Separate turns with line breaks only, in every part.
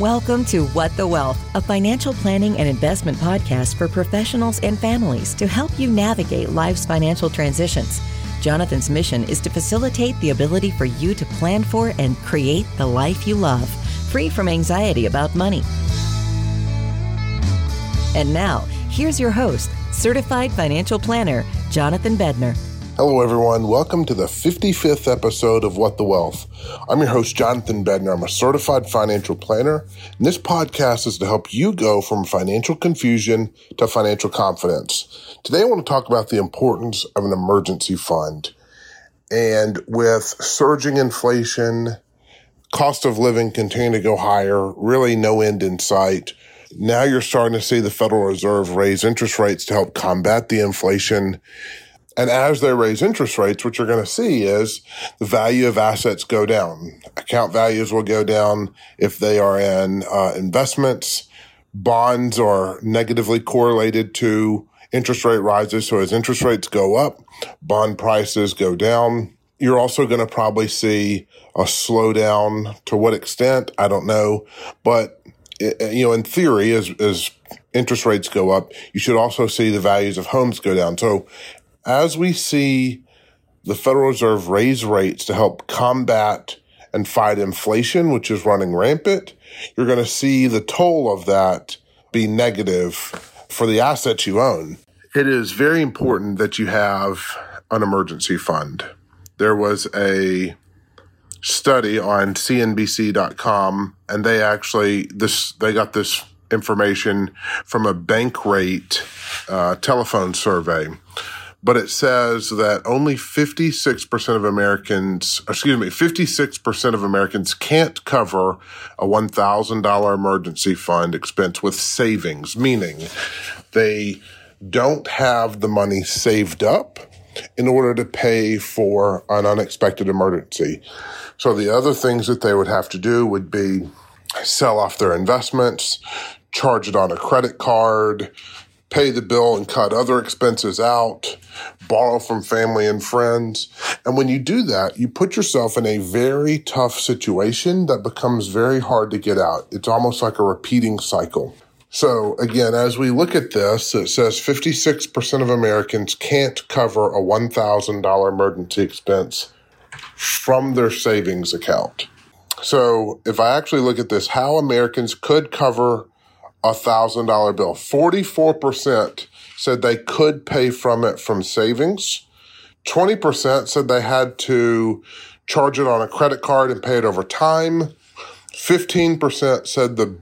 Welcome to What the Wealth, a financial planning and investment podcast for professionals and families to help you navigate life's financial transitions. Jonathan's mission is to facilitate the ability for you to plan for and create the life you love, free from anxiety about money. And now, here's your host, certified financial planner, Jonathan Bednar.
Hello, everyone. Welcome to the 55th episode of What the Wealth. I'm your host, Jonathan Bednar. I'm a certified financial planner, and this podcast is to help you go from financial confusion to financial confidence. Today, I want to talk about the importance of an emergency fund. And with surging inflation, cost of living continuing to go higher, really no end in sight. Now you're starting to see the Federal Reserve raise interest rates to help combat the inflation and as they raise interest rates, what you're going to see is the value of assets go down. Account values will go down if they are in uh, investments. Bonds are negatively correlated to interest rate rises. So as interest rates go up, bond prices go down. You're also going to probably see a slowdown. To what extent? I don't know. But, uh, you know, in theory, as, as interest rates go up, you should also see the values of homes go down. So as we see the Federal Reserve raise rates to help combat and fight inflation, which is running rampant, you're going to see the toll of that be negative for the assets you own. It is very important that you have an emergency fund. There was a study on cnbc.com and they actually this they got this information from a Bankrate uh, telephone survey but it says that only 56% of Americans, excuse me, 56% of Americans can't cover a $1,000 emergency fund expense with savings, meaning they don't have the money saved up in order to pay for an unexpected emergency. So the other things that they would have to do would be sell off their investments, charge it on a credit card, pay the bill and cut other expenses out, borrow from family and friends. And when you do that, you put yourself in a very tough situation that becomes very hard to get out. It's almost like a repeating cycle. So again, as we look at this, it says 56% of Americans can't cover a $1,000 emergency expense from their savings account. So if I actually look at this, how Americans could cover a thousand dollar bill. 44% said they could pay from it from savings. 20% said they had to charge it on a credit card and pay it over time. 15% said the,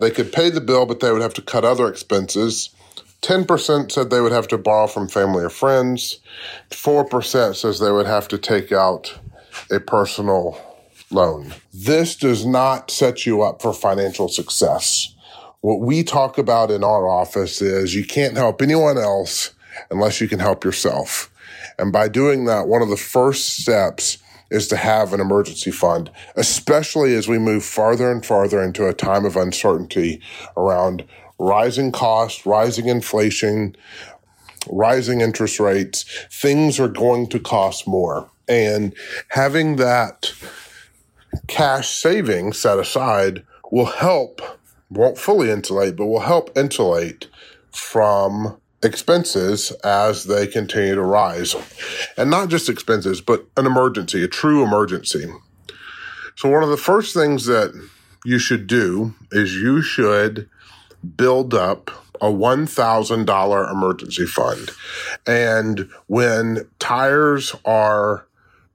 they could pay the bill, but they would have to cut other expenses. 10% said they would have to borrow from family or friends. 4% says they would have to take out a personal loan. This does not set you up for financial success. What we talk about in our office is you can't help anyone else unless you can help yourself. And by doing that, one of the first steps is to have an emergency fund, especially as we move farther and farther into a time of uncertainty around rising costs, rising inflation, rising interest rates. Things are going to cost more. And having that cash saving set aside will help won't fully insulate, but will help insulate from expenses as they continue to rise. And not just expenses, but an emergency, a true emergency. So, one of the first things that you should do is you should build up a $1,000 emergency fund. And when tires are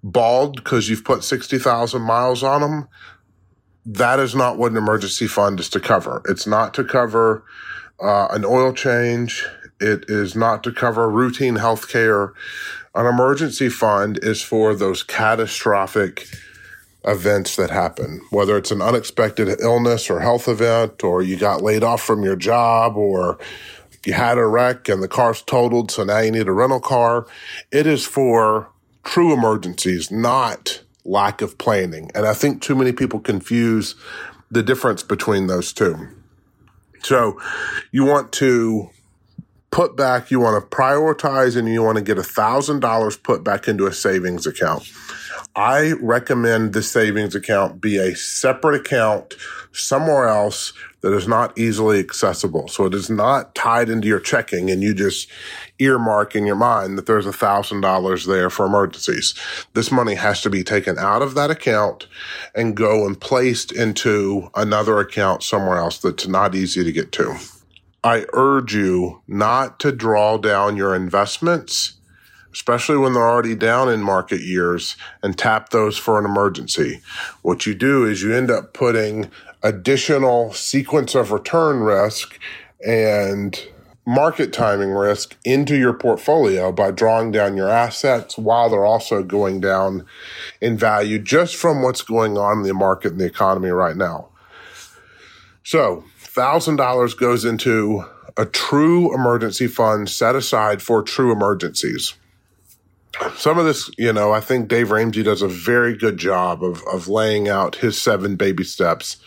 bald because you've put 60,000 miles on them, that is not what an emergency fund is to cover. It's not to cover uh, an oil change. It is not to cover routine health care. An emergency fund is for those catastrophic events that happen, whether it's an unexpected illness or health event, or you got laid off from your job, or you had a wreck and the car's totaled, so now you need a rental car. It is for true emergencies, not lack of planning. And I think too many people confuse the difference between those two. So you want to put back, you want to prioritize and you want to get a thousand dollars put back into a savings account. I recommend the savings account be a separate account somewhere else that is not easily accessible. So it is not tied into your checking and you just earmark in your mind that there's a thousand dollars there for emergencies. This money has to be taken out of that account and go and placed into another account somewhere else that's not easy to get to. I urge you not to draw down your investments especially when they're already down in market years and tap those for an emergency. What you do is you end up putting additional sequence of return risk and market timing risk into your portfolio by drawing down your assets while they're also going down in value just from what's going on in the market and the economy right now. So, $1,000 goes into a true emergency fund set aside for true emergencies. Some of this, you know, I think Dave Ramsey does a very good job of, of laying out his seven baby steps.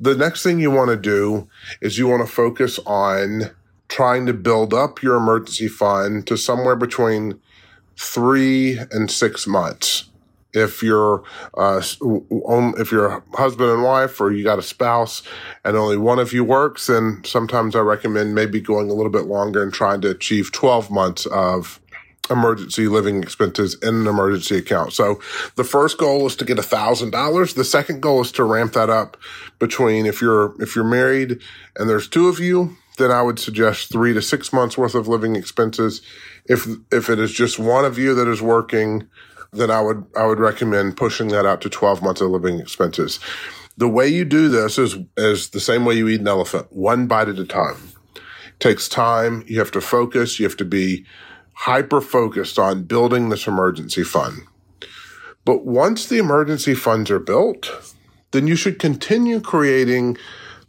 The next thing you want to do is you want to focus on trying to build up your emergency fund to somewhere between three and six months. If you're uh, if you're a husband and wife, or you got a spouse, and only one of you works, then sometimes I recommend maybe going a little bit longer and trying to achieve 12 months of emergency living expenses in an emergency account. So the first goal is to get a thousand dollars. The second goal is to ramp that up between if you're if you're married and there's two of you, then I would suggest three to six months worth of living expenses. If if it is just one of you that is working, then I would I would recommend pushing that out to 12 months of living expenses. The way you do this is is the same way you eat an elephant, one bite at a time. It takes time. You have to focus. You have to be hyper focused on building this emergency fund. But once the emergency funds are built, then you should continue creating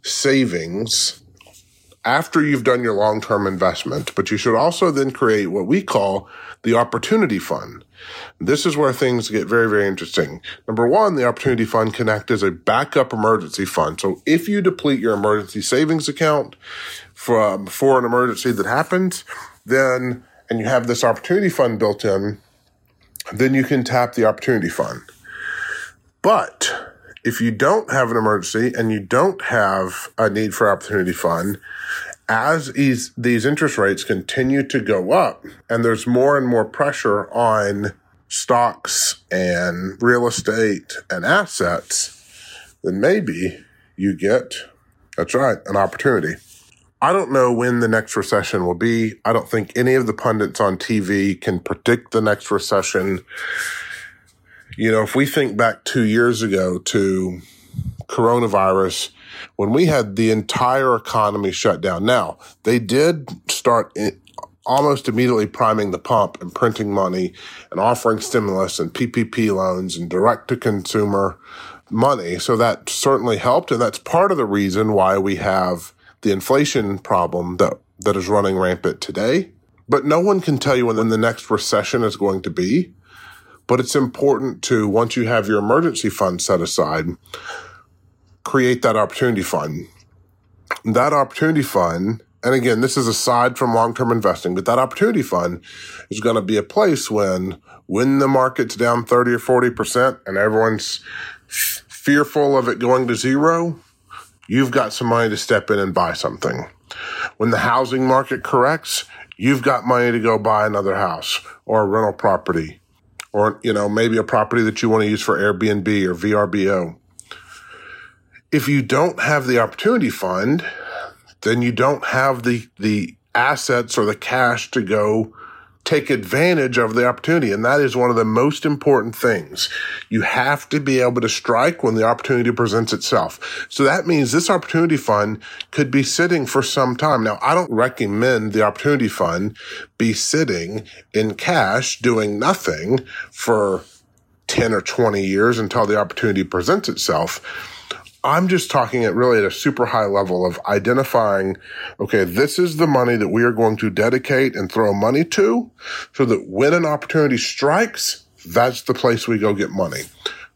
savings after you've done your long term investment, but you should also then create what we call the opportunity fund. This is where things get very, very interesting. Number one, the opportunity fund can act as a backup emergency fund. So if you deplete your emergency savings account for, for an emergency that happens, then, and you have this opportunity fund built in, then you can tap the opportunity fund. But if you don't have an emergency and you don't have a need for opportunity fund, as these, these interest rates continue to go up and there's more and more pressure on stocks and real estate and assets, then maybe you get, that's right, an opportunity. I don't know when the next recession will be. I don't think any of the pundits on TV can predict the next recession. You know, if we think back two years ago to coronavirus, when we had the entire economy shut down. Now, they did start almost immediately priming the pump and printing money and offering stimulus and PPP loans and direct to consumer money. So that certainly helped. And that's part of the reason why we have the inflation problem that, that is running rampant today. But no one can tell you when the next recession is going to be. But it's important to, once you have your emergency fund set aside, create that opportunity fund. That opportunity fund, and again, this is aside from long-term investing, but that opportunity fund is going to be a place when, when the market's down 30 or 40% and everyone's fearful of it going to zero, you've got some money to step in and buy something. When the housing market corrects, you've got money to go buy another house or a rental property or, you know, maybe a property that you want to use for Airbnb or VRBO if you don't have the opportunity fund, then you don't have the, the assets or the cash to go take advantage of the opportunity. And that is one of the most important things. You have to be able to strike when the opportunity presents itself. So that means this opportunity fund could be sitting for some time. Now, I don't recommend the opportunity fund be sitting in cash doing nothing for 10 or 20 years until the opportunity presents itself I'm just talking at really at a super high level of identifying, okay, this is the money that we are going to dedicate and throw money to so that when an opportunity strikes, that's the place we go get money.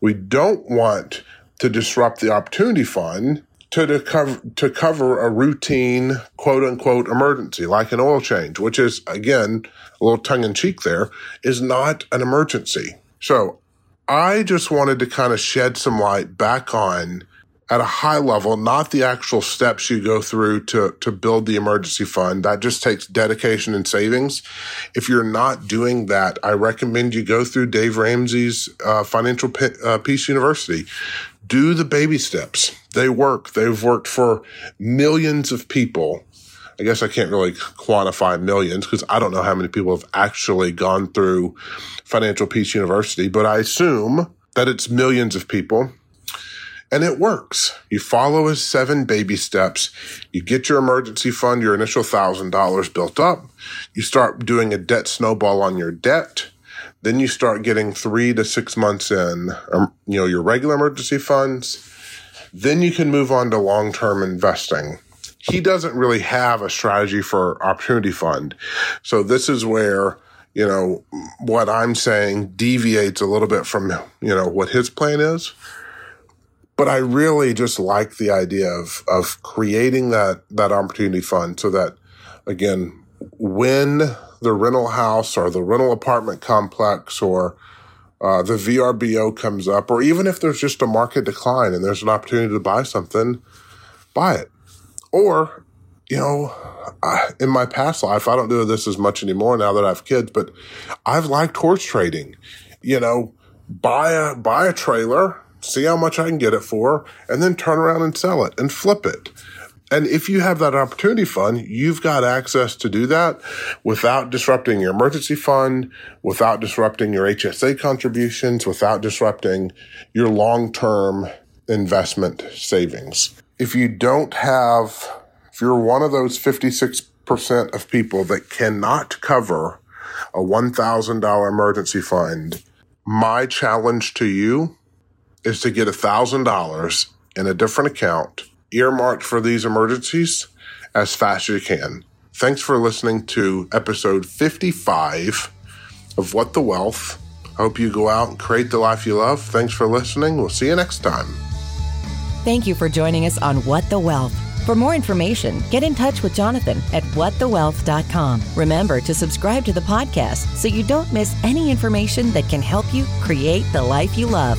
We don't want to disrupt the opportunity fund to, to cover, to cover a routine quote unquote emergency, like an oil change, which is again, a little tongue in cheek there, is not an emergency. So I just wanted to kind of shed some light back on at a high level, not the actual steps you go through to, to build the emergency fund. That just takes dedication and savings. If you're not doing that, I recommend you go through Dave Ramsey's uh, Financial P- uh, Peace University. Do the baby steps. They work. They've worked for millions of people. I guess I can't really quantify millions because I don't know how many people have actually gone through Financial Peace University, but I assume that it's millions of people and it works. You follow his seven baby steps. You get your emergency fund, your initial thousand dollars built up. You start doing a debt snowball on your debt. Then you start getting three to six months in, um, you know, your regular emergency funds. Then you can move on to long-term investing. He doesn't really have a strategy for opportunity fund. So this is where you know, what I'm saying deviates a little bit from, you know, what his plan is. But I really just like the idea of, of creating that, that opportunity fund so that, again, when the rental house or the rental apartment complex or uh, the VRBO comes up, or even if there's just a market decline and there's an opportunity to buy something, buy it. Or, you know, I, in my past life, I don't do this as much anymore now that I have kids, but I've liked horse trading. You know, buy a buy a trailer, see how much I can get it for, and then turn around and sell it and flip it. And if you have that opportunity fund, you've got access to do that without disrupting your emergency fund, without disrupting your HSA contributions, without disrupting your long-term investment savings. If you don't have, if you're one of those 56% of people that cannot cover a $1,000 emergency fund, my challenge to you is to get $1,000 in a different account earmarked for these emergencies as fast as you can. Thanks for listening to episode 55 of What the Wealth. I hope you go out and create the life you love. Thanks for listening. We'll see you next time.
Thank you for joining us on What the Wealth. For more information, get in touch with Jonathan at whatthewealth.com. Remember to subscribe to the podcast so you don't miss any information that can help you create the life you love.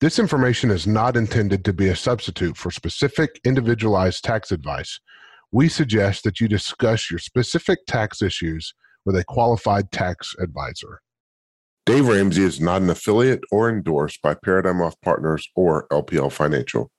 This information is not intended to be a substitute for specific individualized tax advice. We suggest that you discuss your specific tax issues with a qualified tax advisor. Dave Ramsey is not an affiliate or endorsed by Paradigm Wealth Partners or LPL Financial.